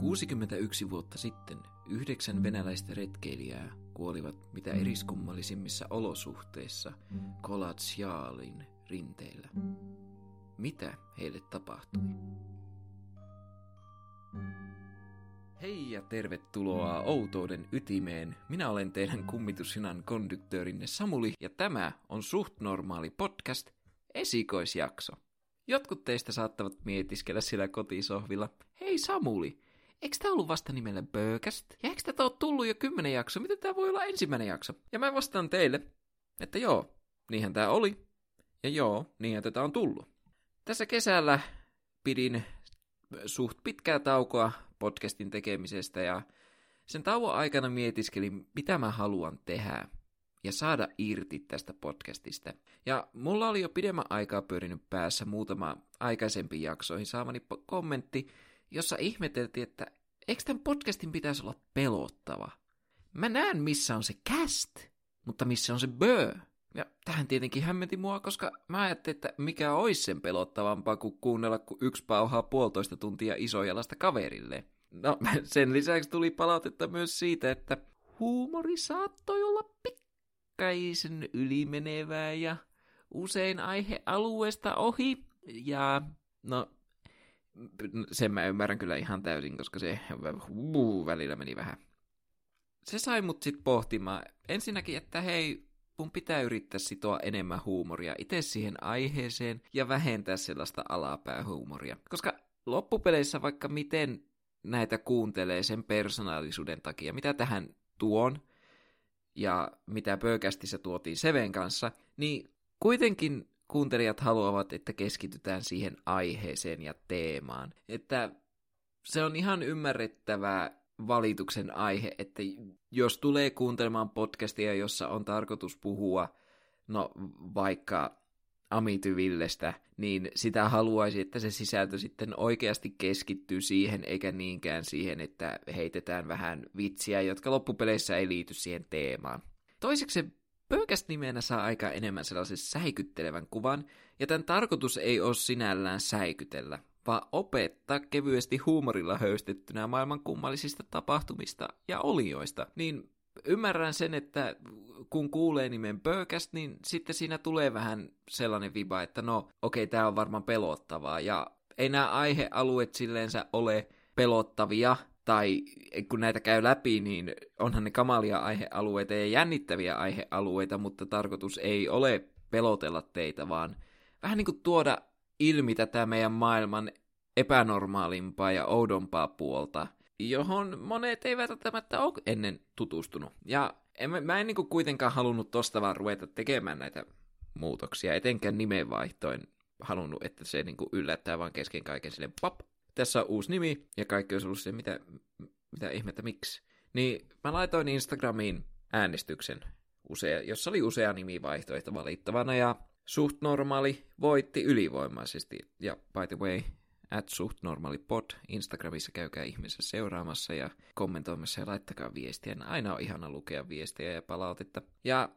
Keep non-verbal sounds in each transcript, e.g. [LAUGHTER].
61 vuotta sitten yhdeksän venäläistä retkeilijää kuolivat mitä eriskummallisimmissa olosuhteissa Kolatsjaalin rinteillä. Mitä heille tapahtui? Hei ja tervetuloa outouden ytimeen. Minä olen teidän kummitusinan konduktöörinne Samuli ja tämä on suht normaali podcast, esikoisjakso. Jotkut teistä saattavat mietiskellä sillä kotisohvilla. Hei Samuli, eikö tämä ollut vasta nimellä Bökäst? Ja eikö tätä ole tullut jo kymmenen jakso? Miten tämä voi olla ensimmäinen jakso? Ja mä vastaan teille, että joo, niinhän tämä oli. Ja joo, niinhän tätä on tullut. Tässä kesällä pidin suht pitkää taukoa podcastin tekemisestä ja sen tauon aikana mietiskelin, mitä mä haluan tehdä ja saada irti tästä podcastista. Ja mulla oli jo pidemmän aikaa pyörinyt päässä muutama aikaisempi jaksoihin saamani kommentti, jossa ihmeteltiin, että eikö tämän podcastin pitäisi olla pelottava? Mä näen, missä on se cast, mutta missä on se bö. Ja tähän tietenkin hämmenti mua, koska mä ajattelin, että mikä olisi sen pelottavampaa kuin kuunnella, kun yksi pauhaa puolitoista tuntia isojalasta kaverille. No, [LAUGHS] sen lisäksi tuli palautetta myös siitä, että huumori saattoi olla pikkaisen ylimenevää ja usein aihealueesta ohi. Ja no, sen mä ymmärrän kyllä ihan täysin, koska se uh, välillä meni vähän. Se sai mut sit pohtimaan ensinnäkin, että hei, mun pitää yrittää sitoa enemmän huumoria itse siihen aiheeseen ja vähentää sellaista alapäähuumoria. Koska loppupeleissä vaikka miten näitä kuuntelee sen persoonallisuuden takia, mitä tähän tuon ja mitä pöykästissä tuotiin Seven kanssa, niin kuitenkin kuuntelijat haluavat, että keskitytään siihen aiheeseen ja teemaan. Että se on ihan ymmärrettävää valituksen aihe, että jos tulee kuuntelemaan podcastia, jossa on tarkoitus puhua, no vaikka Amityvillestä, niin sitä haluaisi, että se sisältö sitten oikeasti keskittyy siihen, eikä niinkään siihen, että heitetään vähän vitsiä, jotka loppupeleissä ei liity siihen teemaan. Toiseksi se Pöykäst nimenä saa aika enemmän sellaisen säikyttelevän kuvan, ja tämän tarkoitus ei ole sinällään säikytellä, vaan opettaa kevyesti huumorilla höystettynä maailman kummallisista tapahtumista ja olioista, niin ymmärrän sen, että kun kuulee nimen Pöykäst, niin sitten siinä tulee vähän sellainen viba, että no, okei, okay, tämä on varmaan pelottavaa, ja ei nämä aihealueet silleensä ole pelottavia, tai kun näitä käy läpi, niin onhan ne kamalia aihealueita ja jännittäviä aihealueita, mutta tarkoitus ei ole pelotella teitä, vaan vähän niin kuin tuoda ilmi tätä meidän maailman epänormaalimpaa ja oudompaa puolta, johon monet eivät välttämättä ole ennen tutustunut. Ja en, mä en niin kuin kuitenkaan halunnut tosta vaan ruveta tekemään näitä muutoksia, etenkään nimenvaihtoin halunnut, että se niin kuin yllättää vaan kesken kaiken silleen pap, tässä on uusi nimi, ja kaikki olisi ollut se, mitä, mitä ihmettä, miksi. Niin mä laitoin Instagramiin äänestyksen, usea, jossa oli usea nimivaihtoehto valittavana, ja suht normaali voitti ylivoimaisesti. Ja by the way, at suht normaali pod Instagramissa käykää ihmeessä seuraamassa ja kommentoimassa ja laittakaa viestiä. Aina on ihana lukea viestiä ja palautetta. Ja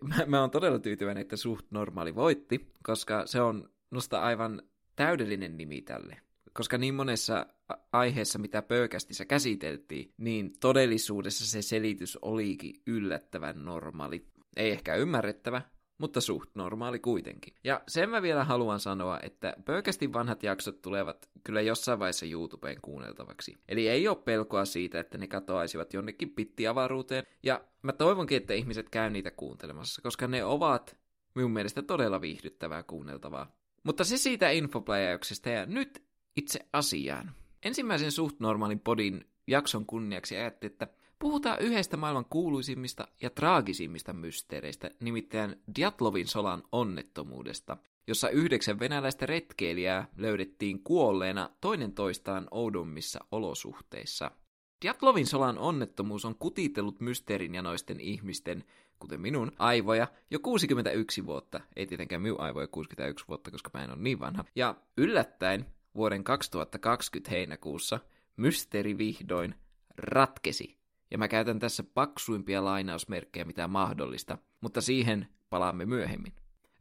mä, mä oon todella tyytyväinen, että suht normaali voitti, koska se on nosta aivan täydellinen nimi tälle koska niin monessa aiheessa, mitä pöykästissä käsiteltiin, niin todellisuudessa se selitys olikin yllättävän normaali. Ei ehkä ymmärrettävä, mutta suht normaali kuitenkin. Ja sen mä vielä haluan sanoa, että pöykästin vanhat jaksot tulevat kyllä jossain vaiheessa YouTubeen kuunneltavaksi. Eli ei ole pelkoa siitä, että ne katoaisivat jonnekin pittiavaruuteen, ja mä toivonkin, että ihmiset käy niitä kuuntelemassa, koska ne ovat minun mielestä todella viihdyttävää kuunneltavaa. Mutta se siitä infopläjäyksestä, ja nyt itse asiaan. Ensimmäisen suht normaalin podin jakson kunniaksi ajattelin, että puhutaan yhdestä maailman kuuluisimmista ja traagisimmista mysteereistä, nimittäin Diatlovin solan onnettomuudesta, jossa yhdeksän venäläistä retkeilijää löydettiin kuolleena toinen toistaan oudommissa olosuhteissa. Diatlovin solan onnettomuus on kutitellut mysteerin ja noisten ihmisten, kuten minun, aivoja jo 61 vuotta. Ei tietenkään minun aivoja 61 vuotta, koska mä en ole niin vanha. Ja yllättäen vuoden 2020 heinäkuussa mysteeri vihdoin ratkesi. Ja mä käytän tässä paksuimpia lainausmerkkejä mitä mahdollista, mutta siihen palaamme myöhemmin.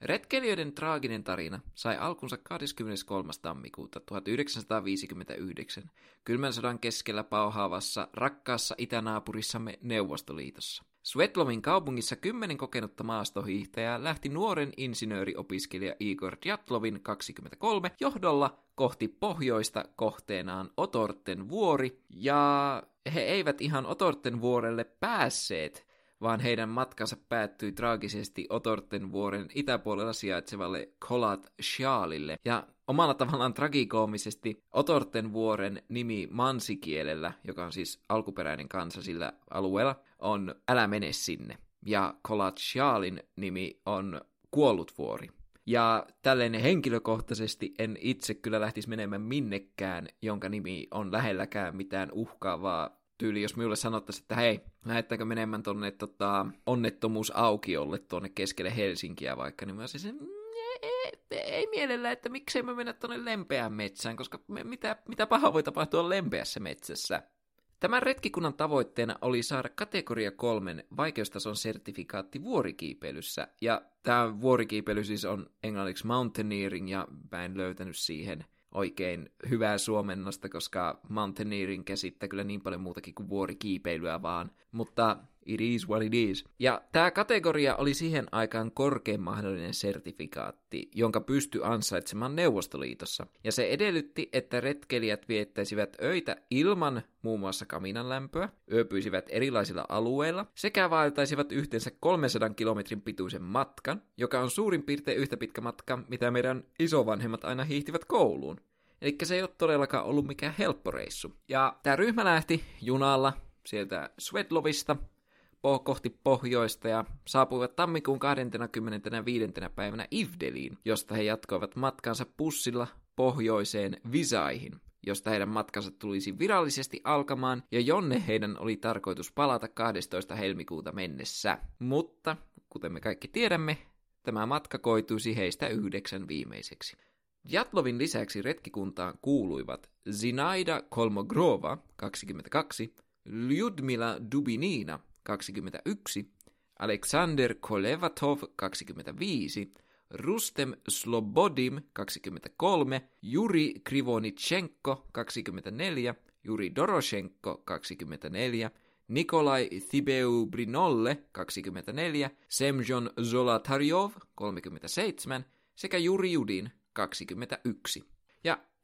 Retkeilijöiden traaginen tarina sai alkunsa 23. tammikuuta 1959 kylmän sodan keskellä pauhaavassa rakkaassa itänaapurissamme Neuvostoliitossa. Svetlovin kaupungissa kymmenen kokenutta maastohiihtäjää lähti nuoren insinööriopiskelija Igor Djatlovin 23 johdolla kohti pohjoista kohteenaan Otorten vuori, ja he eivät ihan Otorten vuorelle päässeet, vaan heidän matkansa päättyi traagisesti Otorten vuoren itäpuolella sijaitsevalle Kolat Shaalille. Ja omalla tavallaan tragikoomisesti Otorten vuoren nimi mansikielellä, joka on siis alkuperäinen kansa sillä alueella, on Älä mene sinne. Ja Kolat Shaalin nimi on Kuollut vuori. Ja tälleen henkilökohtaisesti en itse kyllä lähtisi menemään minnekään, jonka nimi on lähelläkään mitään uhkaavaa tyyli, jos minulle sanottaisiin, että hei, lähettääkö menemään tuonne tota, onnettomuusaukiolle tuonne keskelle Helsinkiä vaikka, niin mä olisin, mm, ei, ei, ei mielellä, että miksei me mennä tuonne lempeään metsään, koska me, mitä, mitä pahaa voi tapahtua lempeässä metsässä. Tämän retkikunnan tavoitteena oli saada kategoria kolmen vaikeustason sertifikaatti vuorikiipeilyssä, ja tämä vuorikiipeily siis on englanniksi mountaineering, ja mä en löytänyt siihen oikein hyvää suomennosta, koska mountaineering käsittää kyllä niin paljon muutakin kuin vuorikiipeilyä vaan, mutta it is what it is. Ja tämä kategoria oli siihen aikaan korkein mahdollinen sertifikaatti, jonka pystyi ansaitsemaan Neuvostoliitossa. Ja se edellytti, että retkeilijät viettäisivät öitä ilman muun muassa kaminan lämpöä, yöpyisivät erilaisilla alueilla, sekä vaeltaisivat yhteensä 300 kilometrin pituisen matkan, joka on suurin piirtein yhtä pitkä matka, mitä meidän isovanhemmat aina hiihtivät kouluun. Eli se ei ole todellakaan ollut mikään helppo reissu. Ja tämä ryhmä lähti junalla sieltä Svetlovista kohti pohjoista ja saapuivat tammikuun 25. päivänä Ivdeliin, josta he jatkoivat matkansa pussilla pohjoiseen Visaihin, josta heidän matkansa tulisi virallisesti alkamaan ja jonne heidän oli tarkoitus palata 12. helmikuuta mennessä. Mutta, kuten me kaikki tiedämme, tämä matka koituisi heistä yhdeksän viimeiseksi. Jatlovin lisäksi retkikuntaan kuuluivat Zinaida Kolmogrova, 22, Lyudmila Dubinina, 21, Aleksander Kolevatov 25, Rustem Slobodim 23, Juri Krivonichenko 24, Juri Doroshenko 24, Nikolai Thibeu Brinolle 24, Semjon Zolataryov 37 sekä Juri Judin 21.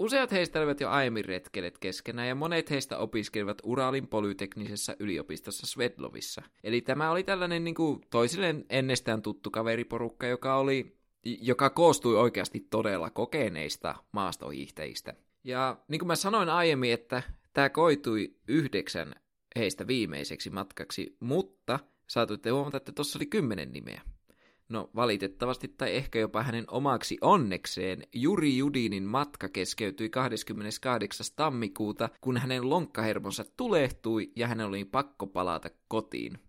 Useat heistä olivat jo aiemmin retkelet keskenään ja monet heistä opiskelivat Uralin polyteknisessä yliopistossa Svedlovissa. Eli tämä oli tällainen niin kuin, toisilleen ennestään tuttu kaveriporukka, joka oli joka koostui oikeasti todella kokeneista maastohiihtäjistä. Ja niin kuin mä sanoin aiemmin, että tämä koitui yhdeksän heistä viimeiseksi matkaksi, mutta saatuitte huomata, että tuossa oli kymmenen nimeä. No valitettavasti tai ehkä jopa hänen omaksi onnekseen Juri Judinin matka keskeytyi 28. tammikuuta, kun hänen lonkkahermonsa tulehtui ja hänen oli pakko palata kotiin.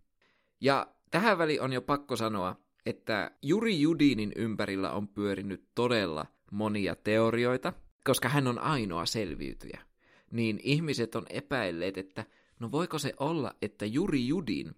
Ja tähän väli on jo pakko sanoa, että Juri Judinin ympärillä on pyörinyt todella monia teorioita, koska hän on ainoa selviytyjä. Niin ihmiset on epäilleet, että no voiko se olla, että Juri Judin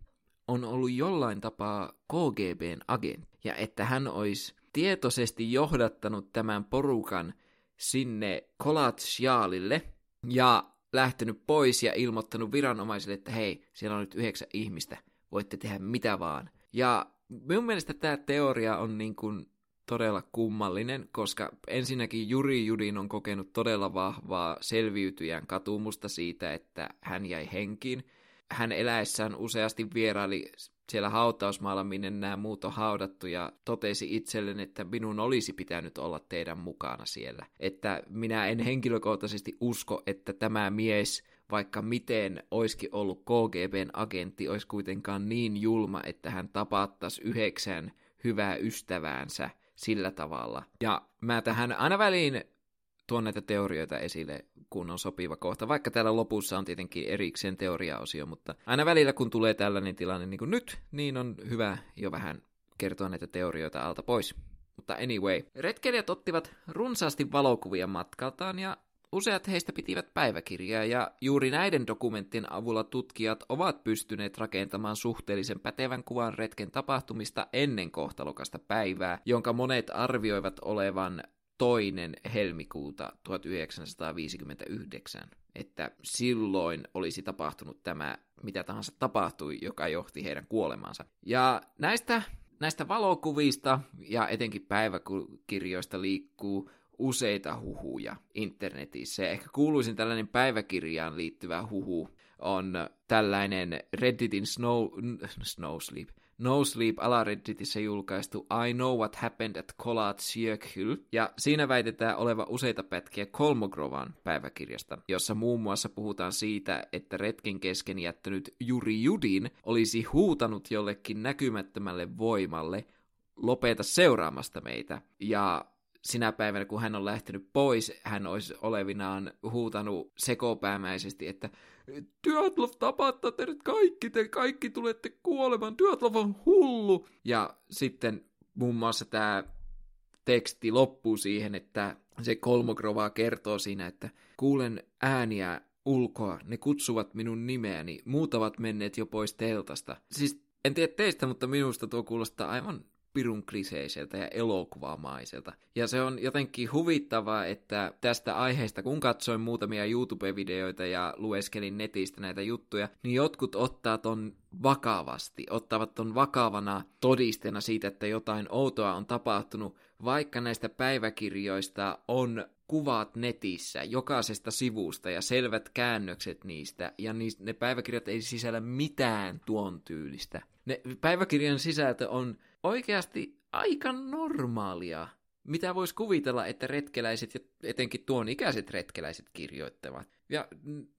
on ollut jollain tapaa KGBn agentti, ja että hän olisi tietoisesti johdattanut tämän porukan sinne Kolatsjaalille ja lähtenyt pois ja ilmoittanut viranomaisille, että hei, siellä on nyt yhdeksän ihmistä, voitte tehdä mitä vaan. Ja minun mielestä tämä teoria on niin kuin todella kummallinen, koska ensinnäkin Juri Judin on kokenut todella vahvaa selviytyjän katumusta siitä, että hän jäi henkiin hän eläessään useasti vieraili siellä hautausmaalla, minne nämä muut on haudattu, ja totesi itselleen, että minun olisi pitänyt olla teidän mukana siellä. Että minä en henkilökohtaisesti usko, että tämä mies, vaikka miten olisikin ollut KGBn agentti, olisi kuitenkaan niin julma, että hän tapattaisi yhdeksän hyvää ystäväänsä sillä tavalla. Ja mä tähän aina väliin tuon näitä teorioita esille, kun on sopiva kohta. Vaikka täällä lopussa on tietenkin erikseen teoriaosio, mutta aina välillä kun tulee tällainen tilanne niin kuin nyt, niin on hyvä jo vähän kertoa näitä teorioita alta pois. Mutta anyway, retkeilijät ottivat runsaasti valokuvia matkaltaan ja useat heistä pitivät päiväkirjaa ja juuri näiden dokumenttien avulla tutkijat ovat pystyneet rakentamaan suhteellisen pätevän kuvan retken tapahtumista ennen kohtalokasta päivää, jonka monet arvioivat olevan toinen helmikuuta 1959, että silloin olisi tapahtunut tämä, mitä tahansa tapahtui, joka johti heidän kuolemaansa. Ja näistä, näistä valokuvista ja etenkin päiväkirjoista liikkuu useita huhuja internetissä. Ja ehkä kuuluisin tällainen päiväkirjaan liittyvä huhu on tällainen Redditin Snow, Snow Sleep, No Sleep alaredditissä julkaistu I Know What Happened at Kolat Circle, ja siinä väitetään oleva useita pätkiä Kolmogrovan päiväkirjasta, jossa muun muassa puhutaan siitä, että retken kesken jättänyt Juri Judin olisi huutanut jollekin näkymättömälle voimalle lopeta seuraamasta meitä, ja sinä päivänä, kun hän on lähtenyt pois, hän olisi olevinaan huutanut sekopäämäisesti, että Dyatlov tapattaa teidät kaikki, te kaikki tulette kuolemaan, Dyatlov on hullu. Ja sitten muun muassa tämä teksti loppuu siihen, että se Kolmogrova kertoo siinä, että kuulen ääniä ulkoa, ne kutsuvat minun nimeäni, muut ovat menneet jo pois teltasta. Siis en tiedä teistä, mutta minusta tuo kuulostaa aivan pirun kliseiseltä ja elokuvamaiselta. Ja se on jotenkin huvittavaa, että tästä aiheesta, kun katsoin muutamia YouTube-videoita ja lueskelin netistä näitä juttuja, niin jotkut ottaa ton vakavasti, ottavat ton vakavana todisteena siitä, että jotain outoa on tapahtunut, vaikka näistä päiväkirjoista on kuvat netissä jokaisesta sivusta ja selvät käännökset niistä, ja ne päiväkirjat ei sisällä mitään tuon tyylistä. Ne päiväkirjan sisältö on oikeasti aika normaalia, mitä voisi kuvitella, että retkeläiset ja etenkin tuon ikäiset retkeläiset kirjoittavat. Ja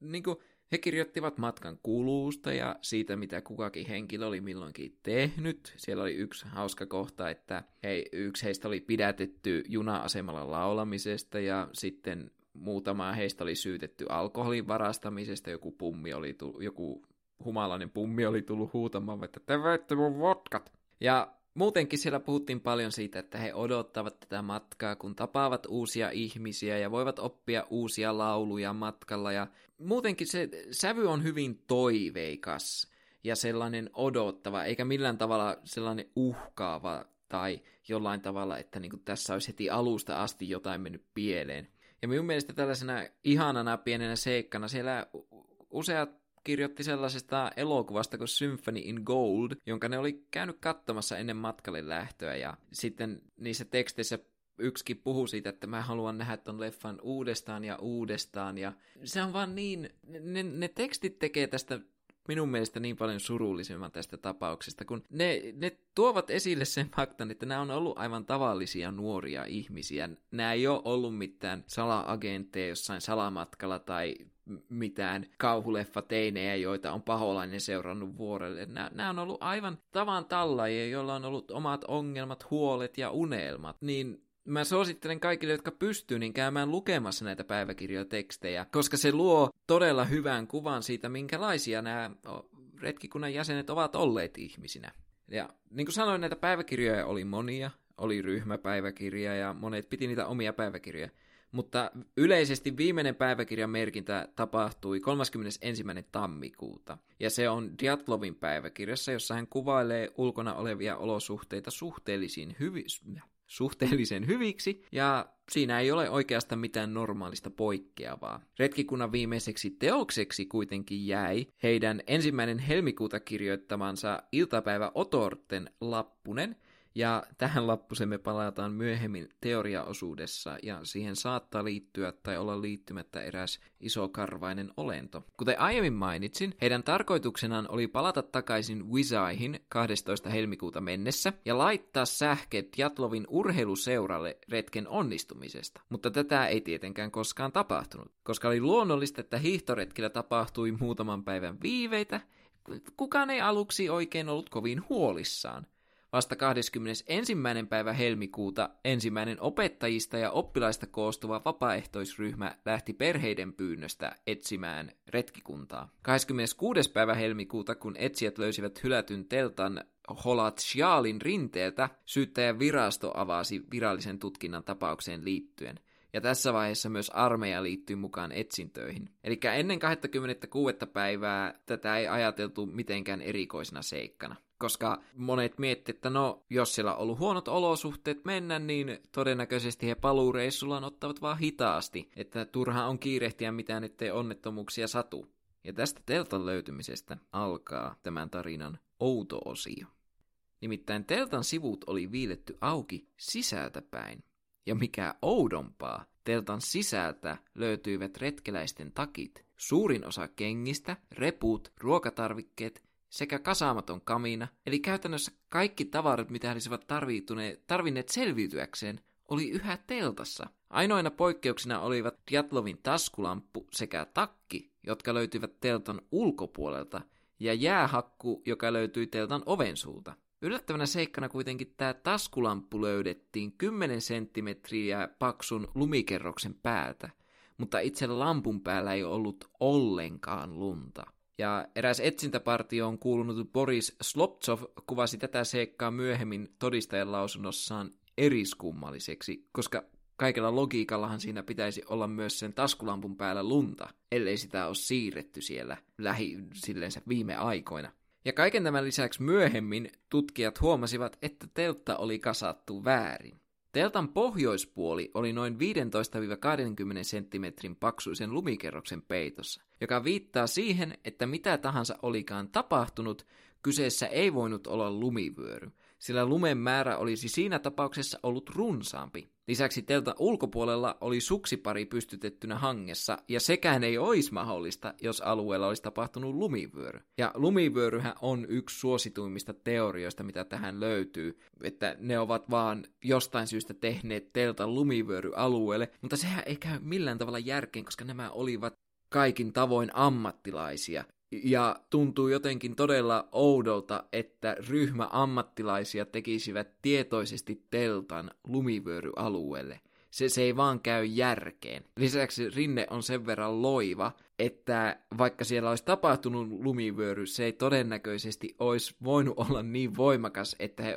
niin kuin, he kirjoittivat matkan kulusta ja siitä, mitä kukakin henkilö oli milloinkin tehnyt. Siellä oli yksi hauska kohta, että hei, yksi heistä oli pidätetty juna-asemalla laulamisesta ja sitten muutama heistä oli syytetty alkoholin varastamisesta. Joku pummi oli tullut, joku humalainen pummi oli tullut huutamaan, että te veitte mun vodkat. Ja Muutenkin siellä puhuttiin paljon siitä, että he odottavat tätä matkaa, kun tapaavat uusia ihmisiä ja voivat oppia uusia lauluja matkalla. Ja muutenkin se sävy on hyvin toiveikas ja sellainen odottava, eikä millään tavalla sellainen uhkaava tai jollain tavalla, että niin tässä olisi heti alusta asti jotain mennyt pieleen. Ja minun mielestä tällaisena ihanana pienenä seikkana siellä useat kirjoitti sellaisesta elokuvasta kuin Symphony in Gold, jonka ne oli käynyt katsomassa ennen matkalle lähtöä, ja sitten niissä teksteissä yksikin puhuu siitä, että mä haluan nähdä ton leffan uudestaan ja uudestaan, ja se on vaan niin, ne, ne tekstit tekee tästä minun mielestä niin paljon surullisemman tästä tapauksesta, kun ne, ne tuovat esille sen faktan, että nämä on ollut aivan tavallisia nuoria ihmisiä. Nämä ei ole ollut mitään sala-agentteja jossain salamatkalla tai mitään kauhuleffateinejä, joita on paholainen seurannut vuorelle. Nämä, nämä on ollut aivan tavan tallajia, joilla on ollut omat ongelmat, huolet ja unelmat. Niin mä suosittelen kaikille, jotka pystyy, niin käymään lukemassa näitä päiväkirjoitekstejä, koska se luo todella hyvän kuvan siitä, minkälaisia nämä retkikunnan jäsenet ovat olleet ihmisinä. Ja niin kuin sanoin, näitä päiväkirjoja oli monia, oli ryhmäpäiväkirja ja monet piti niitä omia päiväkirjoja. Mutta yleisesti viimeinen päiväkirjan merkintä tapahtui 31. tammikuuta, ja se on Diatlovin päiväkirjassa, jossa hän kuvailee ulkona olevia olosuhteita suhteellisiin hyvi- suhteellisen hyviksi, ja siinä ei ole oikeastaan mitään normaalista poikkeavaa. Retkikunnan viimeiseksi teokseksi kuitenkin jäi heidän ensimmäinen helmikuuta kirjoittamansa iltapäivä Otorten lappunen, ja tähän lappuseen me palataan myöhemmin teoriaosuudessa, ja siihen saattaa liittyä tai olla liittymättä eräs isokarvainen olento. Kuten aiemmin mainitsin, heidän tarkoituksenaan oli palata takaisin Wizaihin 12. helmikuuta mennessä ja laittaa sähkeet Jatlovin urheiluseuralle retken onnistumisesta. Mutta tätä ei tietenkään koskaan tapahtunut, koska oli luonnollista, että hiihtoretkillä tapahtui muutaman päivän viiveitä, kukaan ei aluksi oikein ollut kovin huolissaan. Vasta 21. päivä helmikuuta ensimmäinen opettajista ja oppilaista koostuva vapaaehtoisryhmä lähti perheiden pyynnöstä etsimään retkikuntaa. 26. päivä helmikuuta, kun etsijät löysivät hylätyn teltan Holat Shialin rinteeltä, syyttäjän virasto avasi virallisen tutkinnan tapaukseen liittyen. Ja tässä vaiheessa myös armeija liittyy mukaan etsintöihin. Eli ennen 26. päivää tätä ei ajateltu mitenkään erikoisena seikkana koska monet miettivät, että no, jos siellä on ollut huonot olosuhteet mennä, niin todennäköisesti he paluureissullaan ottavat vaan hitaasti, että turha on kiirehtiä mitään, ettei onnettomuuksia satu. Ja tästä teltan löytymisestä alkaa tämän tarinan outo osio. Nimittäin teltan sivut oli viiletty auki sisältä päin. Ja mikä oudompaa, teltan sisältä löytyivät retkeläisten takit. Suurin osa kengistä, reput, ruokatarvikkeet sekä kasaamaton kamina, eli käytännössä kaikki tavarat, mitä he olisivat tarvinneet selviytyäkseen, oli yhä teltassa. Ainoina poikkeuksina olivat Diatlovin taskulamppu sekä takki, jotka löytyivät teltan ulkopuolelta, ja jäähakku, joka löytyi teltan oven suulta. Yllättävänä seikkana kuitenkin tämä taskulamppu löydettiin 10 senttimetriä paksun lumikerroksen päältä, mutta itse lampun päällä ei ollut ollenkaan lunta. Ja eräs etsintäpartioon kuulunut Boris Sloptsov kuvasi tätä seikkaa myöhemmin todistajan lausunnossaan eriskummalliseksi, koska kaikella logiikallahan siinä pitäisi olla myös sen taskulampun päällä lunta, ellei sitä ole siirretty siellä lähi silleensä viime aikoina. Ja kaiken tämän lisäksi myöhemmin tutkijat huomasivat, että teltta oli kasattu väärin. Teltan pohjoispuoli oli noin 15-20 cm paksuisen lumikerroksen peitossa, joka viittaa siihen, että mitä tahansa olikaan tapahtunut, kyseessä ei voinut olla lumivyöry, sillä lumen määrä olisi siinä tapauksessa ollut runsaampi. Lisäksi teltan ulkopuolella oli suksipari pystytettynä hangessa, ja sekään ei olisi mahdollista, jos alueella olisi tapahtunut lumivyöry. Ja lumivyöryhän on yksi suosituimmista teorioista, mitä tähän löytyy, että ne ovat vaan jostain syystä tehneet teltan lumivyöryalueelle, mutta sehän ei käy millään tavalla järkeen, koska nämä olivat kaikin tavoin ammattilaisia. Ja tuntuu jotenkin todella oudolta, että ryhmä ammattilaisia tekisivät tietoisesti teltan lumivyöryalueelle. Se, se ei vaan käy järkeen. Lisäksi rinne on sen verran loiva, että vaikka siellä olisi tapahtunut lumivyöry, se ei todennäköisesti olisi voinut olla niin voimakas, että he,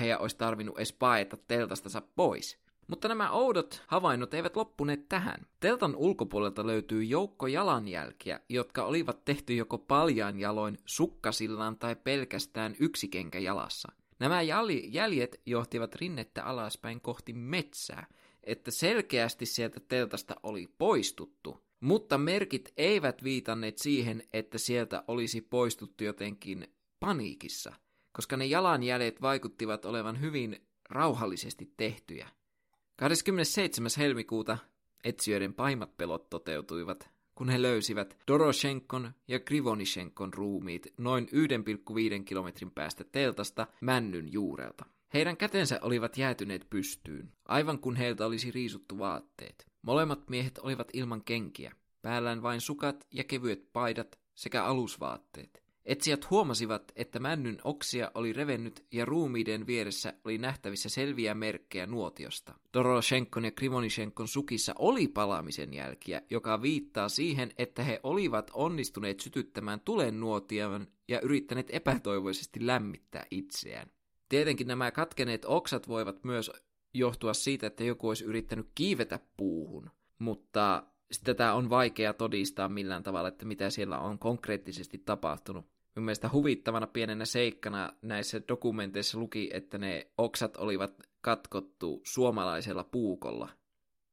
heidän olisi tarvinnut edes paeta teltastansa pois. Mutta nämä oudot havainnot eivät loppuneet tähän. Teltan ulkopuolelta löytyy joukko jalanjälkiä, jotka olivat tehty joko paljaan jaloin, sukkasillaan tai pelkästään yksi kenkä jalassa. Nämä jäljet johtivat rinnettä alaspäin kohti metsää, että selkeästi sieltä teltasta oli poistuttu. Mutta merkit eivät viitanneet siihen, että sieltä olisi poistuttu jotenkin paniikissa, koska ne jalanjäljet vaikuttivat olevan hyvin rauhallisesti tehtyjä. 27. helmikuuta etsijöiden paimat pelot toteutuivat, kun he löysivät Doroshenkon ja Krivonishenkon ruumiit noin 1,5 kilometrin päästä teltasta männyn juurelta. Heidän kätensä olivat jäätyneet pystyyn, aivan kun heiltä olisi riisuttu vaatteet. Molemmat miehet olivat ilman kenkiä, päällään vain sukat ja kevyet paidat sekä alusvaatteet. Etsijät huomasivat, että männyn oksia oli revennyt ja ruumiiden vieressä oli nähtävissä selviä merkkejä nuotiosta. Doroshenkon ja Krimonishenkon sukissa oli palaamisen jälkiä, joka viittaa siihen, että he olivat onnistuneet sytyttämään tulen nuotion ja yrittäneet epätoivoisesti lämmittää itseään. Tietenkin nämä katkeneet oksat voivat myös johtua siitä, että joku olisi yrittänyt kiivetä puuhun, mutta tätä on vaikea todistaa millään tavalla, että mitä siellä on konkreettisesti tapahtunut. Mun mielestä huvittavana pienenä seikkana näissä dokumenteissa luki, että ne oksat olivat katkottu suomalaisella puukolla.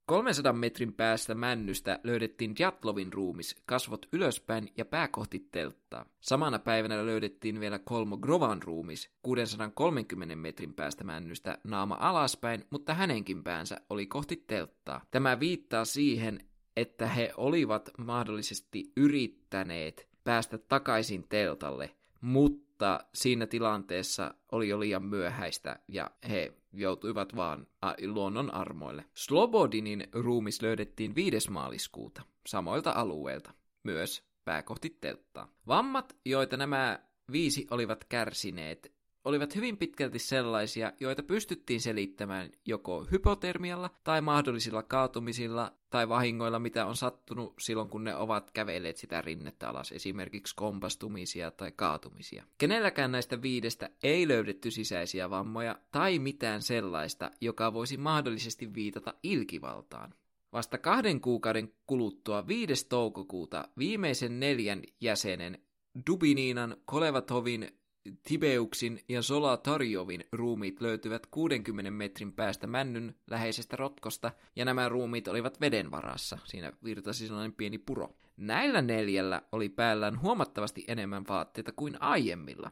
300 metrin päästä männystä löydettiin Jatlovin ruumis, kasvot ylöspäin ja pää kohti telttaa. Samana päivänä löydettiin vielä Kolmo Grovan ruumis, 630 metrin päästä männystä, naama alaspäin, mutta hänenkin päänsä oli kohti telttaa. Tämä viittaa siihen, että he olivat mahdollisesti yrittäneet päästä takaisin teltalle, mutta siinä tilanteessa oli jo liian myöhäistä ja he joutuivat vaan luonnon armoille. Slobodinin ruumis löydettiin 5. maaliskuuta samoilta alueilta, myös pääkohti telttaa. Vammat, joita nämä viisi olivat kärsineet, olivat hyvin pitkälti sellaisia, joita pystyttiin selittämään joko hypotermialla tai mahdollisilla kaatumisilla tai vahingoilla, mitä on sattunut silloin, kun ne ovat kävelleet sitä rinnettä alas, esimerkiksi kompastumisia tai kaatumisia. Kenelläkään näistä viidestä ei löydetty sisäisiä vammoja tai mitään sellaista, joka voisi mahdollisesti viitata ilkivaltaan. Vasta kahden kuukauden kuluttua 5. toukokuuta viimeisen neljän jäsenen Dubininan, Kolevatovin, Tibeuksin ja Solatarjovin ruumiit löytyvät 60 metrin päästä männyn läheisestä rotkosta, ja nämä ruumiit olivat veden varassa. Siinä virtasi sellainen pieni puro. Näillä neljällä oli päällään huomattavasti enemmän vaatteita kuin aiemmilla.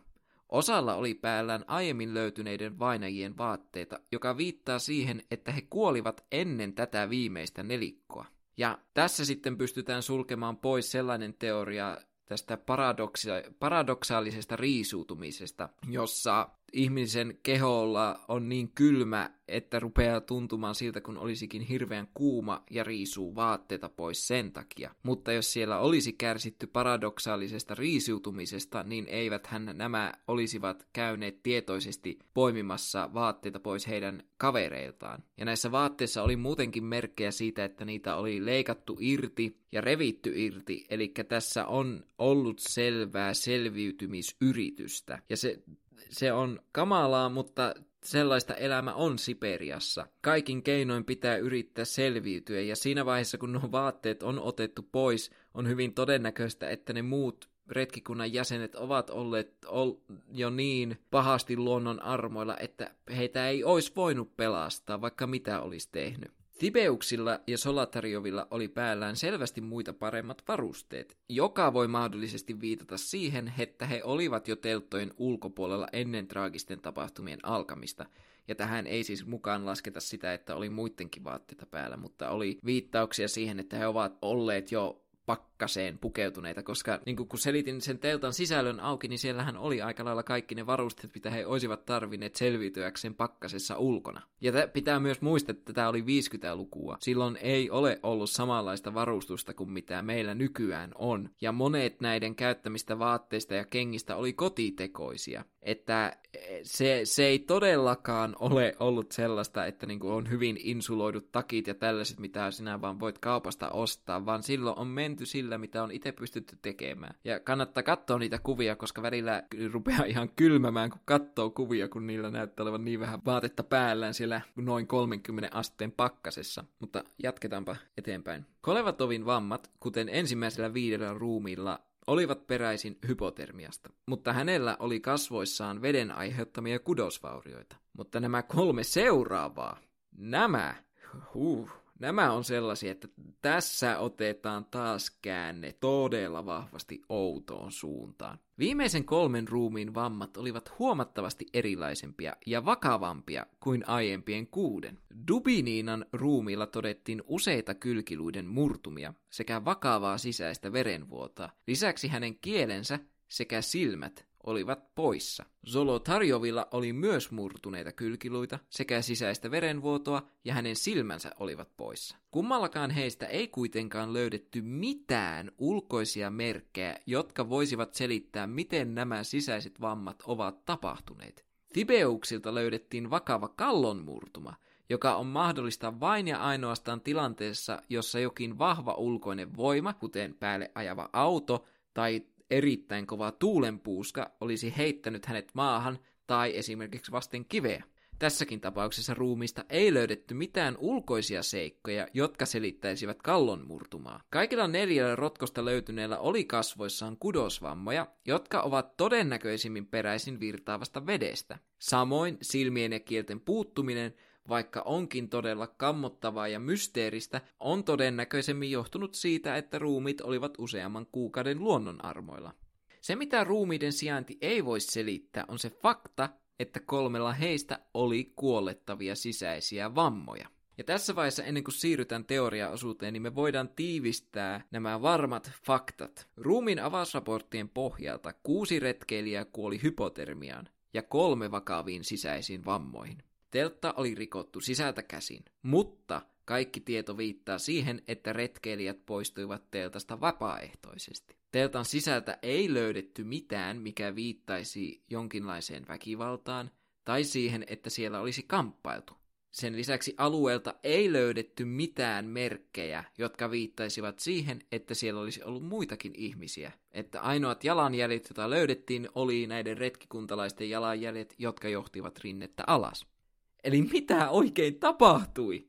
Osalla oli päällään aiemmin löytyneiden vainajien vaatteita, joka viittaa siihen, että he kuolivat ennen tätä viimeistä nelikkoa. Ja tässä sitten pystytään sulkemaan pois sellainen teoria, tästä paradoksia- paradoksaalisesta riisuutumisesta, jossa ihmisen keholla on niin kylmä, että rupeaa tuntumaan siltä, kun olisikin hirveän kuuma ja riisuu vaatteita pois sen takia. Mutta jos siellä olisi kärsitty paradoksaalisesta riisuutumisesta, niin eiväthän nämä olisivat käyneet tietoisesti poimimassa vaatteita pois heidän kavereiltaan. Ja näissä vaatteissa oli muutenkin merkkejä siitä, että niitä oli leikattu irti ja revitty irti, eli tässä on ollut selvää selviytymisyritystä. Ja se se on kamalaa, mutta sellaista elämä on Siperiassa. Kaikin keinoin pitää yrittää selviytyä, ja siinä vaiheessa, kun nuo vaatteet on otettu pois, on hyvin todennäköistä, että ne muut retkikunnan jäsenet ovat olleet ol, jo niin pahasti luonnon armoilla, että heitä ei olisi voinut pelastaa, vaikka mitä olisi tehnyt. Tibeuksilla ja Solatarjovilla oli päällään selvästi muita paremmat varusteet, joka voi mahdollisesti viitata siihen, että he olivat jo telttojen ulkopuolella ennen traagisten tapahtumien alkamista, ja tähän ei siis mukaan lasketa sitä, että oli muidenkin vaatteita päällä, mutta oli viittauksia siihen, että he ovat olleet jo pakkaseen pukeutuneita, koska niin kun selitin sen teltan sisällön auki, niin siellähän oli aika lailla kaikki ne varusteet, mitä he olisivat tarvinneet selviytyäkseen pakkasessa ulkona. Ja t- pitää myös muistaa, että tämä oli 50-lukua. Silloin ei ole ollut samanlaista varustusta kuin mitä meillä nykyään on. Ja monet näiden käyttämistä vaatteista ja kengistä oli kotitekoisia. Että se, se ei todellakaan ole ollut sellaista, että niin on hyvin insuloidut takit ja tällaiset, mitä sinä vaan voit kaupasta ostaa, vaan silloin on menty sillä, mitä on itse pystytty tekemään. Ja kannattaa katsoa niitä kuvia, koska välillä rupeaa ihan kylmämään, kun katsoo kuvia, kun niillä näyttää olevan niin vähän vaatetta päällään siellä noin 30 asteen pakkasessa. Mutta jatketaanpa eteenpäin. Kolevatovin vammat, kuten ensimmäisellä viidellä ruumiilla, olivat peräisin hypotermiasta, mutta hänellä oli kasvoissaan veden aiheuttamia kudosvaurioita. Mutta nämä kolme seuraavaa, nämä, huh, Nämä on sellaisia, että tässä otetaan taas käänne todella vahvasti outoon suuntaan. Viimeisen kolmen ruumiin vammat olivat huomattavasti erilaisempia ja vakavampia kuin aiempien kuuden. Dubiniinan ruumilla todettiin useita kylkiluiden murtumia sekä vakavaa sisäistä verenvuotoa. Lisäksi hänen kielensä sekä silmät olivat poissa. Zolotarjovilla oli myös murtuneita kylkiluita sekä sisäistä verenvuotoa ja hänen silmänsä olivat poissa. Kummallakaan heistä ei kuitenkaan löydetty mitään ulkoisia merkkejä, jotka voisivat selittää, miten nämä sisäiset vammat ovat tapahtuneet. Tibeuksilta löydettiin vakava kallonmurtuma, joka on mahdollista vain ja ainoastaan tilanteessa, jossa jokin vahva ulkoinen voima, kuten päälle ajava auto tai erittäin kova tuulenpuuska olisi heittänyt hänet maahan tai esimerkiksi vasten kiveä. Tässäkin tapauksessa ruumista ei löydetty mitään ulkoisia seikkoja, jotka selittäisivät kallon murtumaa. Kaikilla neljällä rotkosta löytyneellä oli kasvoissaan kudosvammoja, jotka ovat todennäköisimmin peräisin virtaavasta vedestä. Samoin silmien ja kielten puuttuminen vaikka onkin todella kammottavaa ja mysteeristä, on todennäköisemmin johtunut siitä, että ruumit olivat useamman kuukauden luonnonarmoilla. Se, mitä ruumiiden sijainti ei voi selittää, on se fakta, että kolmella heistä oli kuollettavia sisäisiä vammoja. Ja tässä vaiheessa, ennen kuin siirrytään teoriaosuuteen, niin me voidaan tiivistää nämä varmat faktat. Ruumiin avausraporttien pohjalta kuusi retkeilijää kuoli hypotermiaan ja kolme vakaviin sisäisiin vammoihin. Teltta oli rikottu sisältä käsin, mutta kaikki tieto viittaa siihen, että retkeilijät poistuivat teltasta vapaaehtoisesti. Teltan sisältä ei löydetty mitään, mikä viittaisi jonkinlaiseen väkivaltaan tai siihen, että siellä olisi kamppailtu. Sen lisäksi alueelta ei löydetty mitään merkkejä, jotka viittaisivat siihen, että siellä olisi ollut muitakin ihmisiä. Että ainoat jalanjäljet, joita löydettiin, oli näiden retkikuntalaisten jalanjäljet, jotka johtivat rinnettä alas. Eli mitä oikein tapahtui?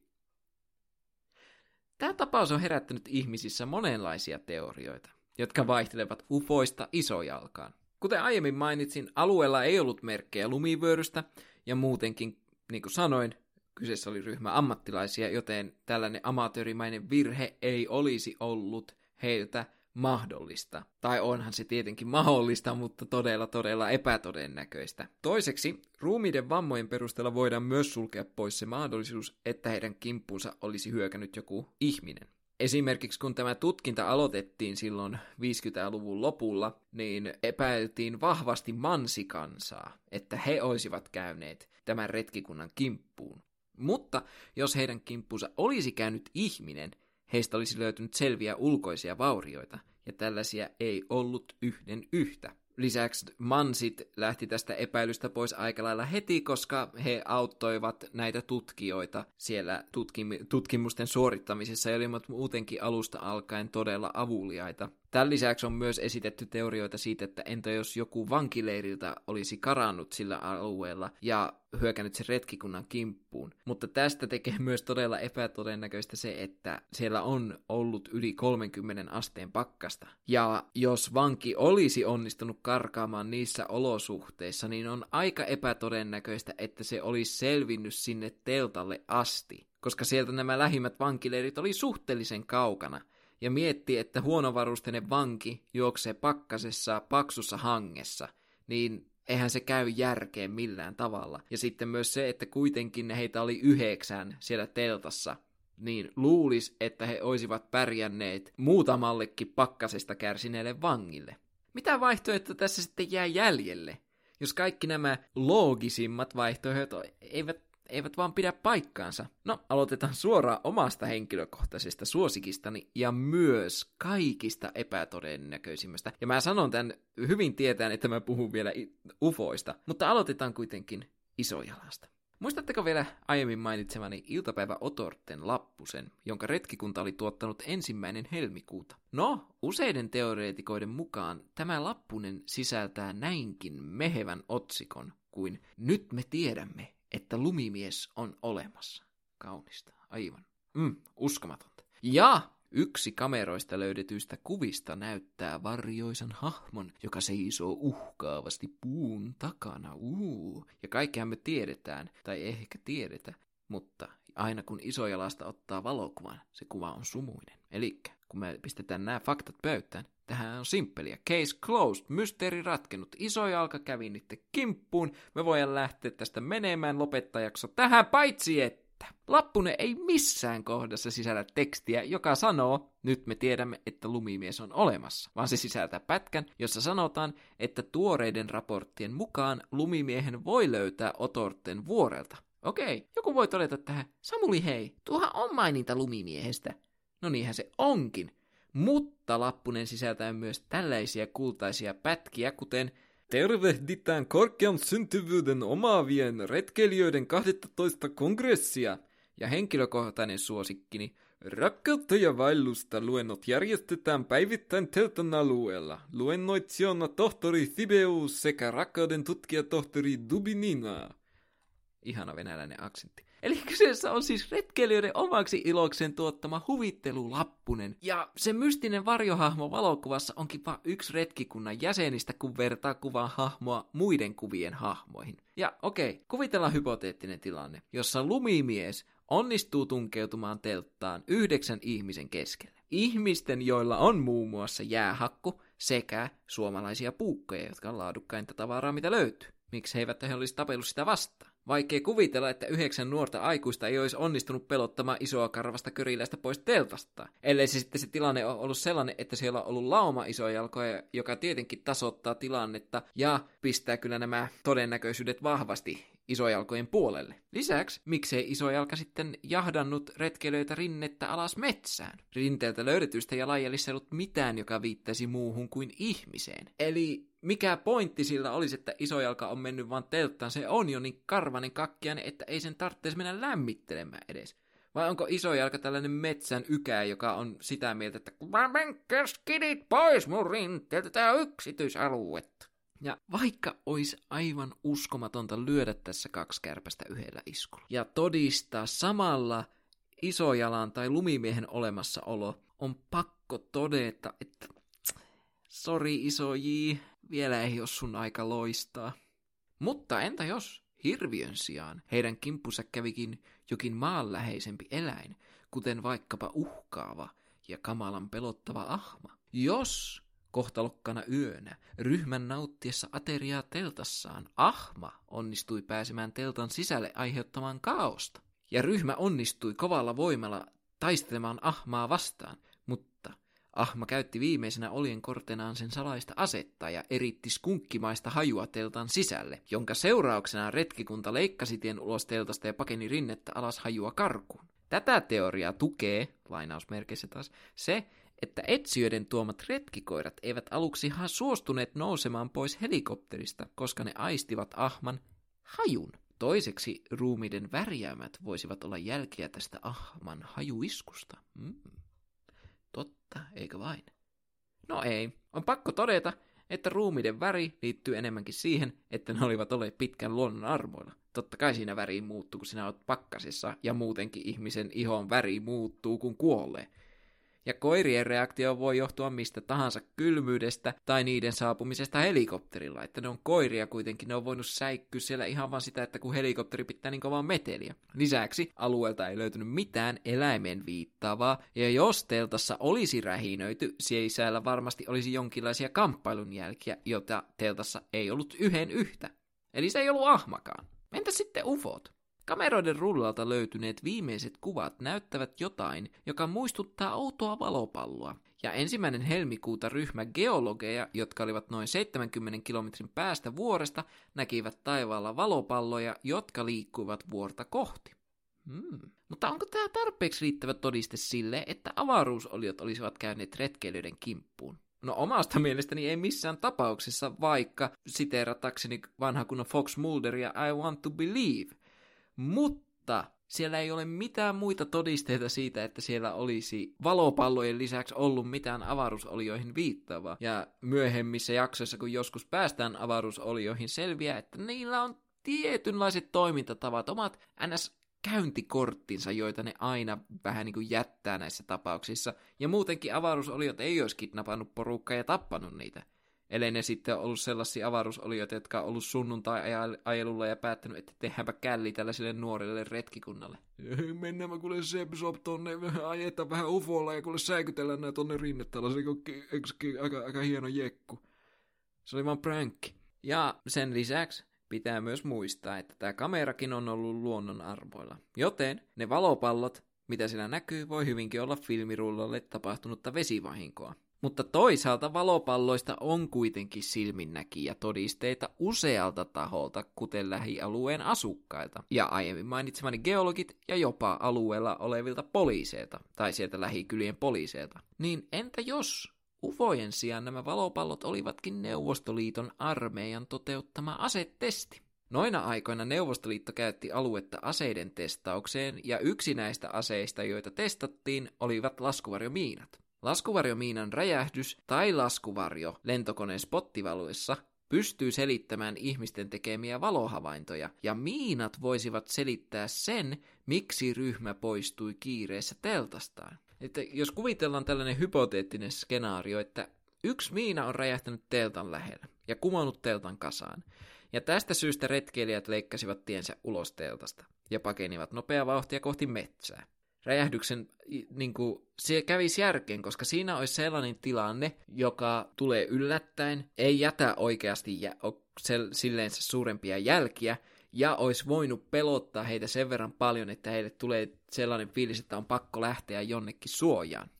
Tämä tapaus on herättänyt ihmisissä monenlaisia teorioita, jotka vaihtelevat ufoista isojalkaan. Kuten aiemmin mainitsin, alueella ei ollut merkkejä lumivyörystä, ja muutenkin, niin kuin sanoin, kyseessä oli ryhmä ammattilaisia, joten tällainen amatöörimäinen virhe ei olisi ollut heiltä mahdollista. Tai onhan se tietenkin mahdollista, mutta todella todella epätodennäköistä. Toiseksi, ruumiiden vammojen perusteella voidaan myös sulkea pois se mahdollisuus, että heidän kimppuunsa olisi hyökännyt joku ihminen. Esimerkiksi kun tämä tutkinta aloitettiin silloin 50-luvun lopulla, niin epäiltiin vahvasti mansikansaa, että he olisivat käyneet tämän retkikunnan kimppuun. Mutta jos heidän kimppuunsa olisi käynyt ihminen, heistä olisi löytynyt selviä ulkoisia vaurioita, ja tällaisia ei ollut yhden yhtä. Lisäksi mansit lähti tästä epäilystä pois aika lailla heti, koska he auttoivat näitä tutkijoita siellä tutkim- tutkimusten suorittamisessa ja olivat muutenkin alusta alkaen todella avuliaita. Tämän lisäksi on myös esitetty teorioita siitä, että entä jos joku vankileiriltä olisi karannut sillä alueella ja hyökännyt sen retkikunnan kimppuun. Mutta tästä tekee [LAUGHS] myös todella epätodennäköistä se, että siellä on ollut yli 30 asteen pakkasta. Ja jos vanki olisi onnistunut karkaamaan niissä olosuhteissa, niin on aika epätodennäköistä, että se olisi selvinnyt sinne teltalle asti koska sieltä nämä lähimmät vankileirit oli suhteellisen kaukana, ja mietti, että huonovarusteinen vanki juoksee pakkasessa paksussa hangessa, niin eihän se käy järkeen millään tavalla. Ja sitten myös se, että kuitenkin heitä oli yhdeksän siellä teltassa, niin luulis, että he olisivat pärjänneet muutamallekin pakkasesta kärsineelle vangille. Mitä vaihtoehto tässä sitten jää jäljelle? Jos kaikki nämä loogisimmat vaihtoehdot eivät eivät vaan pidä paikkaansa. No, aloitetaan suoraan omasta henkilökohtaisesta suosikistani ja myös kaikista epätodennäköisimmästä. Ja mä sanon tämän hyvin tietäen, että mä puhun vielä ufoista, mutta aloitetaan kuitenkin isojalasta. Muistatteko vielä aiemmin mainitsemani iltapäivä Otorten lappusen, jonka retkikunta oli tuottanut ensimmäinen helmikuuta? No, useiden teoreetikoiden mukaan tämä lappunen sisältää näinkin mehevän otsikon kuin Nyt me tiedämme, että lumimies on olemassa. Kaunista, aivan. Mm, uskomatonta. Ja yksi kameroista löydetyistä kuvista näyttää varjoisan hahmon, joka seisoo uhkaavasti puun takana. Uu. Ja kaikkihan me tiedetään, tai ehkä tiedetä, mutta aina kun isojalasta ottaa valokuvan, se kuva on sumuinen. Eli kun me pistetään nämä faktat pöytään, tähän on simppeliä. Case closed, mysteeri ratkennut. Iso jalka kävi niiden kimppuun. Me voidaan lähteä tästä menemään lopettajakso tähän, paitsi että Lappune ei missään kohdassa sisällä tekstiä, joka sanoo, nyt me tiedämme, että lumimies on olemassa, vaan se sisältää pätkän, jossa sanotaan, että tuoreiden raporttien mukaan lumimiehen voi löytää Otorten vuorelta. Okei, joku voi todeta tähän, Samuli hei, tuohan on maininta lumimiehestä. No niinhän se onkin. Mutta lappunen sisältää myös tällaisia kultaisia pätkiä, kuten Tervehditään korkean syntyvyyden omaavien retkeilijöiden 12 kongressia ja henkilökohtainen suosikkini. Rakkautta ja vaellusta luennot järjestetään päivittäin Teltan alueella. Luennoitsijana tohtori Thibeus sekä rakkauden tutkija tohtori Dubinina. Ihana venäläinen aksentti. Eli kyseessä on siis retkeilijöiden omaksi iloksen tuottama huvittelulappunen. Ja se mystinen varjohahmo valokuvassa onkin vain yksi retkikunnan jäsenistä, kun vertaa kuvan hahmoa muiden kuvien hahmoihin. Ja okei, okay, kuvitellaan hypoteettinen tilanne, jossa lumimies onnistuu tunkeutumaan telttaan yhdeksän ihmisen keskelle. Ihmisten, joilla on muun muassa jäähakku sekä suomalaisia puukkoja, jotka on laadukkainta tavaraa, mitä löytyy. Miksi he eivät he olisi tapellut sitä vastaan? Vaikea kuvitella, että yhdeksän nuorta aikuista ei olisi onnistunut pelottamaan isoa karvasta köriläistä pois teltasta. Ellei se sitten se tilanne ole ollut sellainen, että siellä on ollut lauma isoja jalkoja, joka tietenkin tasoittaa tilannetta ja pistää kyllä nämä todennäköisyydet vahvasti isojalkojen puolelle. Lisäksi, miksei isojalka sitten jahdannut retkeilijöitä rinnettä alas metsään? Rinteeltä löydetyistä ja lajellissa ei ollut mitään, joka viittaisi muuhun kuin ihmiseen. Eli mikä pointti sillä olisi, että isojalka on mennyt vaan telttaan, se on jo niin karvanen kakkiainen, että ei sen tarvitsisi mennä lämmittelemään edes. Vai onko isojalka tällainen metsän ykä, joka on sitä mieltä, että menkääs kidit pois mun rinteeltä, tää yksityisaluetta. Ja vaikka olisi aivan uskomatonta lyödä tässä kaksi kärpästä yhdellä iskulla ja todistaa samalla isojalan tai lumimiehen olemassaolo, on pakko todeta, että sori iso J, vielä ei ole sun aika loistaa. Mutta entä jos hirviön sijaan heidän kimppussa kävikin jokin maanläheisempi eläin, kuten vaikkapa uhkaava ja kamalan pelottava ahma? Jos kohtalokkana yönä ryhmän nauttiessa ateriaa teltassaan ahma onnistui pääsemään teltan sisälle aiheuttamaan kaaosta, ja ryhmä onnistui kovalla voimalla taistelemaan ahmaa vastaan, Ahma käytti viimeisenä olien kortenaan sen salaista asetta ja eritti skunkkimaista hajua teltan sisälle, jonka seurauksena retkikunta leikkasi tien ulos teltasta ja pakeni rinnettä alas hajua karkuun. Tätä teoriaa tukee, lainausmerkeissä taas, se, että etsijöiden tuomat retkikoirat eivät aluksi suostuneet nousemaan pois helikopterista, koska ne aistivat ahman hajun. Toiseksi ruumiiden värjäämät voisivat olla jälkiä tästä ahman hajuiskusta. Mm. Totta, eikö vain? No ei. On pakko todeta, että ruumiiden väri liittyy enemmänkin siihen, että ne olivat olleet pitkän luonnon armoilla. Totta kai siinä väri muuttuu, kun sinä olet pakkasessa, ja muutenkin ihmisen ihon väri muuttuu, kun kuolee ja koirien reaktio voi johtua mistä tahansa kylmyydestä tai niiden saapumisesta helikopterilla, että ne on koiria kuitenkin, ne on voinut säikkyä siellä ihan vaan sitä, että kun helikopteri pitää niin kovaa meteliä. Lisäksi alueelta ei löytynyt mitään eläimen viittaavaa, ja jos teltassa olisi rähinöity, sisällä varmasti olisi jonkinlaisia kamppailun jälkiä, jota teltassa ei ollut yhden yhtä. Eli se ei ollut ahmakaan. Entä sitten ufot? Kameroiden rullalta löytyneet viimeiset kuvat näyttävät jotain, joka muistuttaa outoa valopalloa. Ja ensimmäinen helmikuuta ryhmä geologeja, jotka olivat noin 70 kilometrin päästä vuoresta, näkivät taivaalla valopalloja, jotka liikkuivat vuorta kohti. Hmm. Mutta onko tämä tarpeeksi riittävä todiste sille, että avaruusoliot olisivat käyneet retkeilijöiden kimppuun? No omasta mielestäni ei missään tapauksessa, vaikka siteeratakseni vanha kunnon Fox Mulderia I want to believe. Mutta siellä ei ole mitään muita todisteita siitä, että siellä olisi valopallojen lisäksi ollut mitään avaruusolioihin viittaavaa. Ja myöhemmissä jaksoissa, kun joskus päästään avaruusolioihin, selviää, että niillä on tietynlaiset toimintatavat, omat ns käyntikorttinsa, joita ne aina vähän niin kuin jättää näissä tapauksissa. Ja muutenkin avaruusoliot ei olisi kidnappannut porukkaa ja tappanut niitä ellei ne sitten ollut sellaisia avaruusolioita, jotka on ollut sunnuntai-ajelulla ja päättänyt, että tehdäänpä källi tällaiselle nuorelle retkikunnalle. Mennään mä kuule Sepsop tonne, ajetaan vähän ufolla ja kuule säikytellään nää tonne rinnettä, se aika, aika hieno jekku. Se oli vaan prankki. Ja sen lisäksi pitää myös muistaa, että tämä kamerakin on ollut luonnon arvoilla. Joten ne valopallot, mitä siinä näkyy, voi hyvinkin olla filmirullalle tapahtunutta vesivahinkoa. Mutta toisaalta valopalloista on kuitenkin silminnäkiä todisteita usealta taholta, kuten lähialueen asukkailta, ja aiemmin mainitsemani geologit ja jopa alueella olevilta poliiseilta, tai sieltä lähikylien poliiseilta. Niin entä jos ufojen sijaan nämä valopallot olivatkin Neuvostoliiton armeijan toteuttama asetesti? Noina aikoina Neuvostoliitto käytti aluetta aseiden testaukseen, ja yksi näistä aseista, joita testattiin, olivat laskuvarjomiinat. Laskuvarjomiinan räjähdys tai laskuvarjo lentokoneen spottivaluessa pystyy selittämään ihmisten tekemiä valohavaintoja, ja miinat voisivat selittää sen, miksi ryhmä poistui kiireessä teltastaan. Että jos kuvitellaan tällainen hypoteettinen skenaario, että yksi miina on räjähtänyt teltan lähellä ja kumonnut teltan kasaan, ja tästä syystä retkeilijät leikkasivat tiensä ulos teltasta ja pakenivat nopea vauhtia kohti metsää räjähdyksen niin kuin, se kävisi järkeen, koska siinä olisi sellainen tilanne, joka tulee yllättäen, ei jätä oikeasti jä, silleen suurempia jälkiä, ja olisi voinut pelottaa heitä sen verran paljon, että heille tulee sellainen fiilis, että on pakko lähteä jonnekin suojaan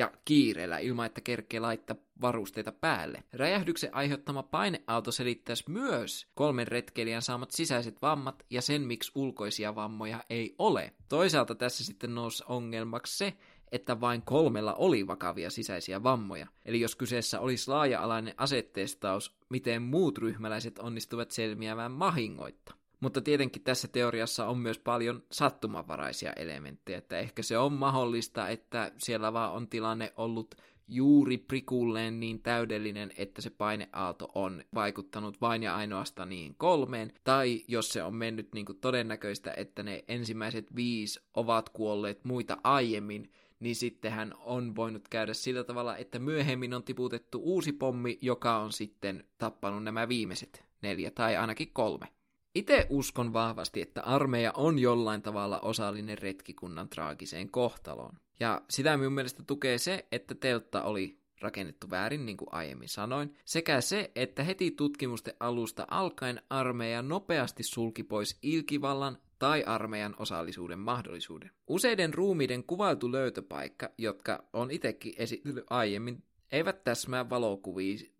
ja kiireellä ilman, että kerkee laittaa varusteita päälle. Räjähdyksen aiheuttama paineaalto selittäisi myös kolmen retkeilijän saamat sisäiset vammat ja sen, miksi ulkoisia vammoja ei ole. Toisaalta tässä sitten nousi ongelmaksi se, että vain kolmella oli vakavia sisäisiä vammoja. Eli jos kyseessä olisi laaja-alainen asetestaus, miten muut ryhmäläiset onnistuvat selviämään mahingoitta. Mutta tietenkin tässä teoriassa on myös paljon sattumanvaraisia elementtejä, että ehkä se on mahdollista, että siellä vaan on tilanne ollut juuri prikulleen niin täydellinen, että se paineaalto on vaikuttanut vain ja ainoastaan niin kolmeen, tai jos se on mennyt niin kuin todennäköistä, että ne ensimmäiset viisi ovat kuolleet muita aiemmin, niin sittenhän on voinut käydä sillä tavalla, että myöhemmin on tiputettu uusi pommi, joka on sitten tappanut nämä viimeiset neljä tai ainakin kolme. Itse uskon vahvasti, että armeija on jollain tavalla osallinen retkikunnan traagiseen kohtaloon. Ja sitä minun mielestä tukee se, että teltta oli rakennettu väärin, niin kuin aiemmin sanoin, sekä se, että heti tutkimusten alusta alkaen armeija nopeasti sulki pois ilkivallan tai armeijan osallisuuden mahdollisuuden. Useiden ruumiiden kuvailtu löytöpaikka, jotka on itsekin esitellyt aiemmin, eivät täsmää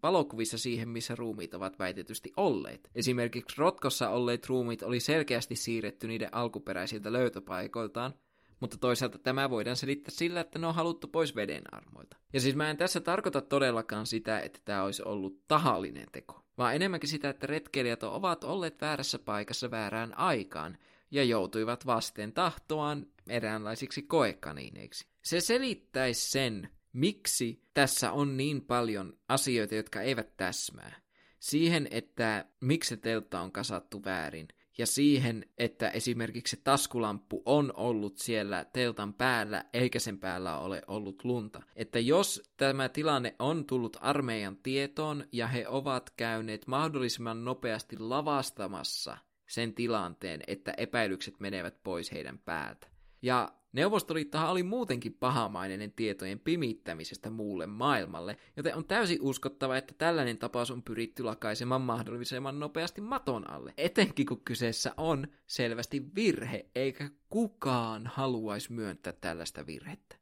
valokuvissa siihen, missä ruumiit ovat väitetysti olleet. Esimerkiksi Rotkossa olleet ruumiit oli selkeästi siirretty niiden alkuperäisiltä löytöpaikoiltaan, mutta toisaalta tämä voidaan selittää sillä, että ne on haluttu pois veden armoilta. Ja siis mä en tässä tarkoita todellakaan sitä, että tämä olisi ollut tahallinen teko, vaan enemmänkin sitä, että retkeilijät ovat olleet väärässä paikassa väärään aikaan ja joutuivat vasten tahtoaan eräänlaisiksi koekaniineiksi. Se selittäisi sen, miksi tässä on niin paljon asioita, jotka eivät täsmää. Siihen, että miksi teltta on kasattu väärin, ja siihen, että esimerkiksi se taskulamppu on ollut siellä teltan päällä, eikä sen päällä ole ollut lunta. Että jos tämä tilanne on tullut armeijan tietoon ja he ovat käyneet mahdollisimman nopeasti lavastamassa sen tilanteen, että epäilykset menevät pois heidän päältä. Ja Neuvostoliittohan oli muutenkin pahamainen tietojen pimittämisestä muulle maailmalle, joten on täysin uskottava, että tällainen tapaus on pyritty lakaisemaan mahdollisimman nopeasti maton alle. Etenkin kun kyseessä on selvästi virhe, eikä kukaan haluaisi myöntää tällaista virhettä.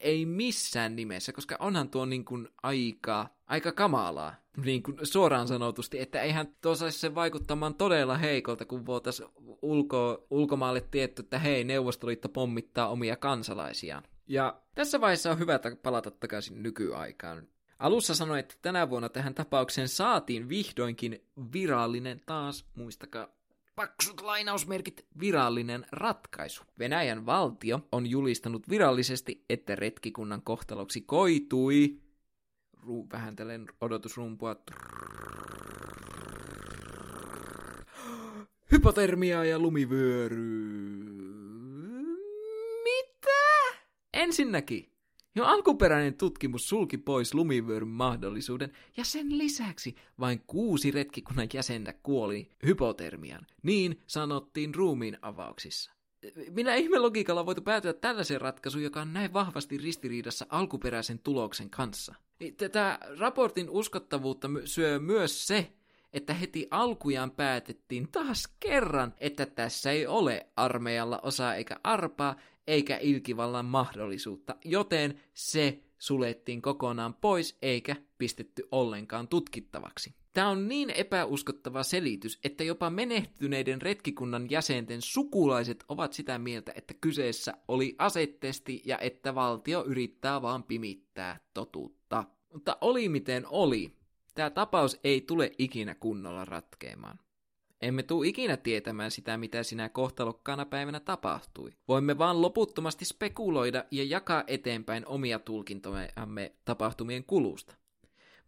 Ei missään nimessä, koska onhan tuo niin kuin aika, aika kamalaa, niin kuin suoraan sanotusti, että eihän tuo saisi sen vaikuttamaan todella heikolta, kun voitaisiin ulko, ulkomaalle tietty, että hei, Neuvostoliitto pommittaa omia kansalaisiaan. Ja tässä vaiheessa on hyvä palata takaisin nykyaikaan. Alussa sanoin, että tänä vuonna tähän tapaukseen saatiin vihdoinkin virallinen taas, muistakaa, paksut lainausmerkit, virallinen ratkaisu. Venäjän valtio on julistanut virallisesti, että retkikunnan kohtaloksi koitui, ru, vähän tällainen odotusrumpua, hypotermia ja lumivyöry. Mitä? Ensinnäkin, jo alkuperäinen tutkimus sulki pois lumivyöryn mahdollisuuden, ja sen lisäksi vain kuusi retkikunnan jäsentä kuoli hypotermian, niin sanottiin ruumiin avauksissa. Minä ihme logiikalla voitu päätyä tällaiseen ratkaisuun, joka on näin vahvasti ristiriidassa alkuperäisen tuloksen kanssa? Tätä raportin uskottavuutta syö myös se, että heti alkujaan päätettiin taas kerran, että tässä ei ole armeijalla osaa eikä arpaa, eikä ilkivallan mahdollisuutta, joten se sulettiin kokonaan pois eikä pistetty ollenkaan tutkittavaksi. Tämä on niin epäuskottava selitys, että jopa menehtyneiden retkikunnan jäsenten sukulaiset ovat sitä mieltä, että kyseessä oli asettesti ja että valtio yrittää vaan pimittää totuutta. Mutta oli miten oli, tämä tapaus ei tule ikinä kunnolla ratkeamaan. Emme tule ikinä tietämään sitä, mitä sinä kohtalokkaana päivänä tapahtui. Voimme vaan loputtomasti spekuloida ja jakaa eteenpäin omia tulkintojamme tapahtumien kulusta.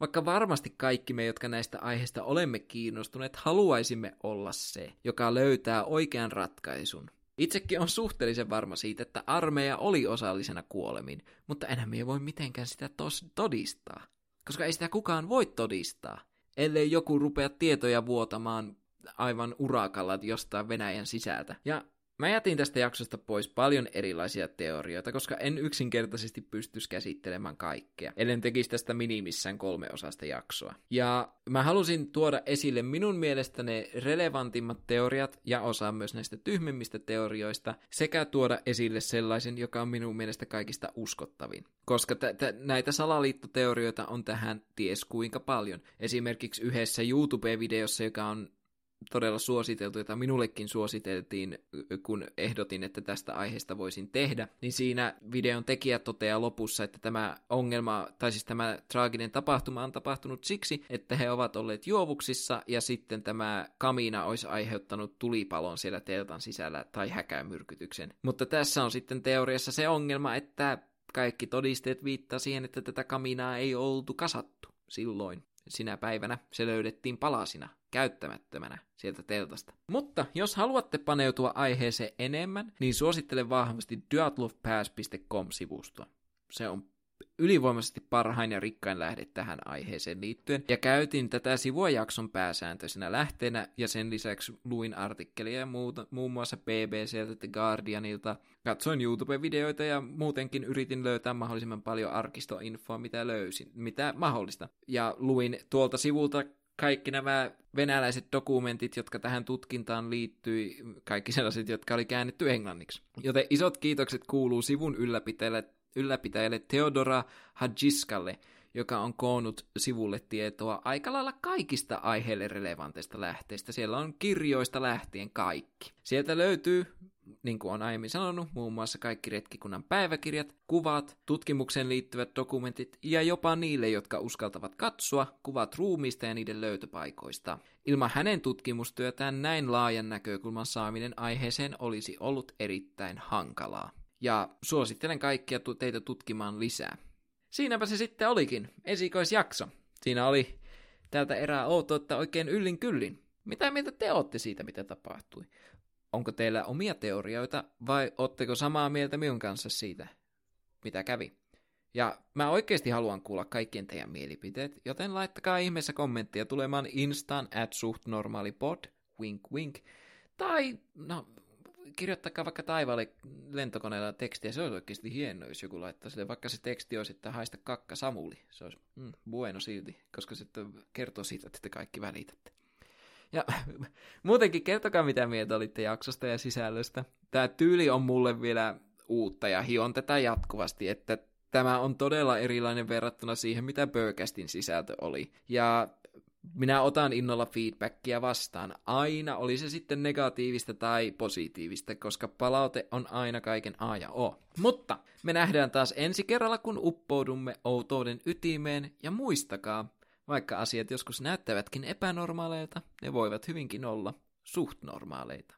Vaikka varmasti kaikki me, jotka näistä aiheista olemme kiinnostuneet, haluaisimme olla se, joka löytää oikean ratkaisun. Itsekin on suhteellisen varma siitä, että armeija oli osallisena kuolemiin, mutta enää me ei voi mitenkään sitä tos- todistaa. Koska ei sitä kukaan voi todistaa, ellei joku rupea tietoja vuotamaan aivan urakalla jostain Venäjän sisältä. Ja Mä jätin tästä jaksosta pois paljon erilaisia teorioita, koska en yksinkertaisesti pystyisi käsittelemään kaikkea, ellen tekisi tästä minimissään kolme osasta jaksoa. Ja mä halusin tuoda esille minun mielestä ne relevantimmat teoriat ja osa myös näistä tyhmimmistä teorioista, sekä tuoda esille sellaisen, joka on minun mielestä kaikista uskottavin. Koska t- t- näitä salaliittoteorioita on tähän ties kuinka paljon. Esimerkiksi yhdessä YouTube-videossa, joka on todella suositeltu, jota minullekin suositeltiin, kun ehdotin, että tästä aiheesta voisin tehdä, niin siinä videon tekijä toteaa lopussa, että tämä ongelma, tai siis tämä traaginen tapahtuma on tapahtunut siksi, että he ovat olleet juovuksissa, ja sitten tämä kamina olisi aiheuttanut tulipalon siellä teltan sisällä tai häkämyrkytyksen. Mutta tässä on sitten teoriassa se ongelma, että kaikki todisteet viittaa siihen, että tätä kaminaa ei oltu kasattu silloin. Sinä päivänä se löydettiin palasina, käyttämättömänä sieltä teltasta. Mutta jos haluatte paneutua aiheeseen enemmän, niin suosittelen vahvasti duatlovepass.com-sivustoa. Se on ylivoimaisesti parhain ja rikkain lähde tähän aiheeseen liittyen, ja käytin tätä sivua jakson pääsääntöisenä lähteenä, ja sen lisäksi luin artikkelia muuta, muun muassa BBCltä, The Guardianilta, katsoin YouTube-videoita ja muutenkin yritin löytää mahdollisimman paljon arkistoinfoa, mitä löysin, mitä mahdollista. Ja luin tuolta sivulta kaikki nämä venäläiset dokumentit, jotka tähän tutkintaan liittyi, kaikki sellaiset, jotka oli käännetty englanniksi. Joten isot kiitokset kuuluu sivun ylläpitäjälle ylläpitäjälle Theodora Hadjiskalle, joka on koonnut sivulle tietoa aika lailla kaikista aiheelle relevanteista lähteistä. Siellä on kirjoista lähtien kaikki. Sieltä löytyy, niin kuin on aiemmin sanonut, muun muassa kaikki retkikunnan päiväkirjat, kuvat, tutkimukseen liittyvät dokumentit ja jopa niille, jotka uskaltavat katsoa, kuvat ruumiista ja niiden löytöpaikoista. Ilman hänen tutkimustyötään näin laajan näkökulman saaminen aiheeseen olisi ollut erittäin hankalaa ja suosittelen kaikkia teitä tutkimaan lisää. Siinäpä se sitten olikin, esikoisjakso. Siinä oli tältä erää outoutta oikein yllin kyllin. Mitä mieltä te olette siitä, mitä tapahtui? Onko teillä omia teorioita vai otteko samaa mieltä minun kanssa siitä, mitä kävi? Ja mä oikeasti haluan kuulla kaikkien teidän mielipiteet, joten laittakaa ihmeessä kommenttia tulemaan instaan at suhtnormaalipod, wink wink, tai no kirjoittakaa vaikka taivaalle lentokoneella tekstiä, se olisi oikeasti hienoa, jos joku laittaa sille, vaikka se teksti olisi, että haista kakka Samuli, se olisi mm, bueno silti, koska se kertoo siitä, että te kaikki välitätte. Ja [LAUGHS] muutenkin kertokaa mitä mieltä olitte jaksosta ja sisällöstä. Tämä tyyli on mulle vielä uutta ja hion tätä jatkuvasti, että tämä on todella erilainen verrattuna siihen, mitä Burcastin sisältö oli. Ja minä otan innolla feedbackia vastaan. Aina, oli se sitten negatiivista tai positiivista, koska palaute on aina kaiken A ja O. Mutta me nähdään taas ensi kerralla, kun uppoudumme outouden ytimeen, ja muistakaa, vaikka asiat joskus näyttävätkin epänormaaleilta, ne voivat hyvinkin olla suht normaaleita.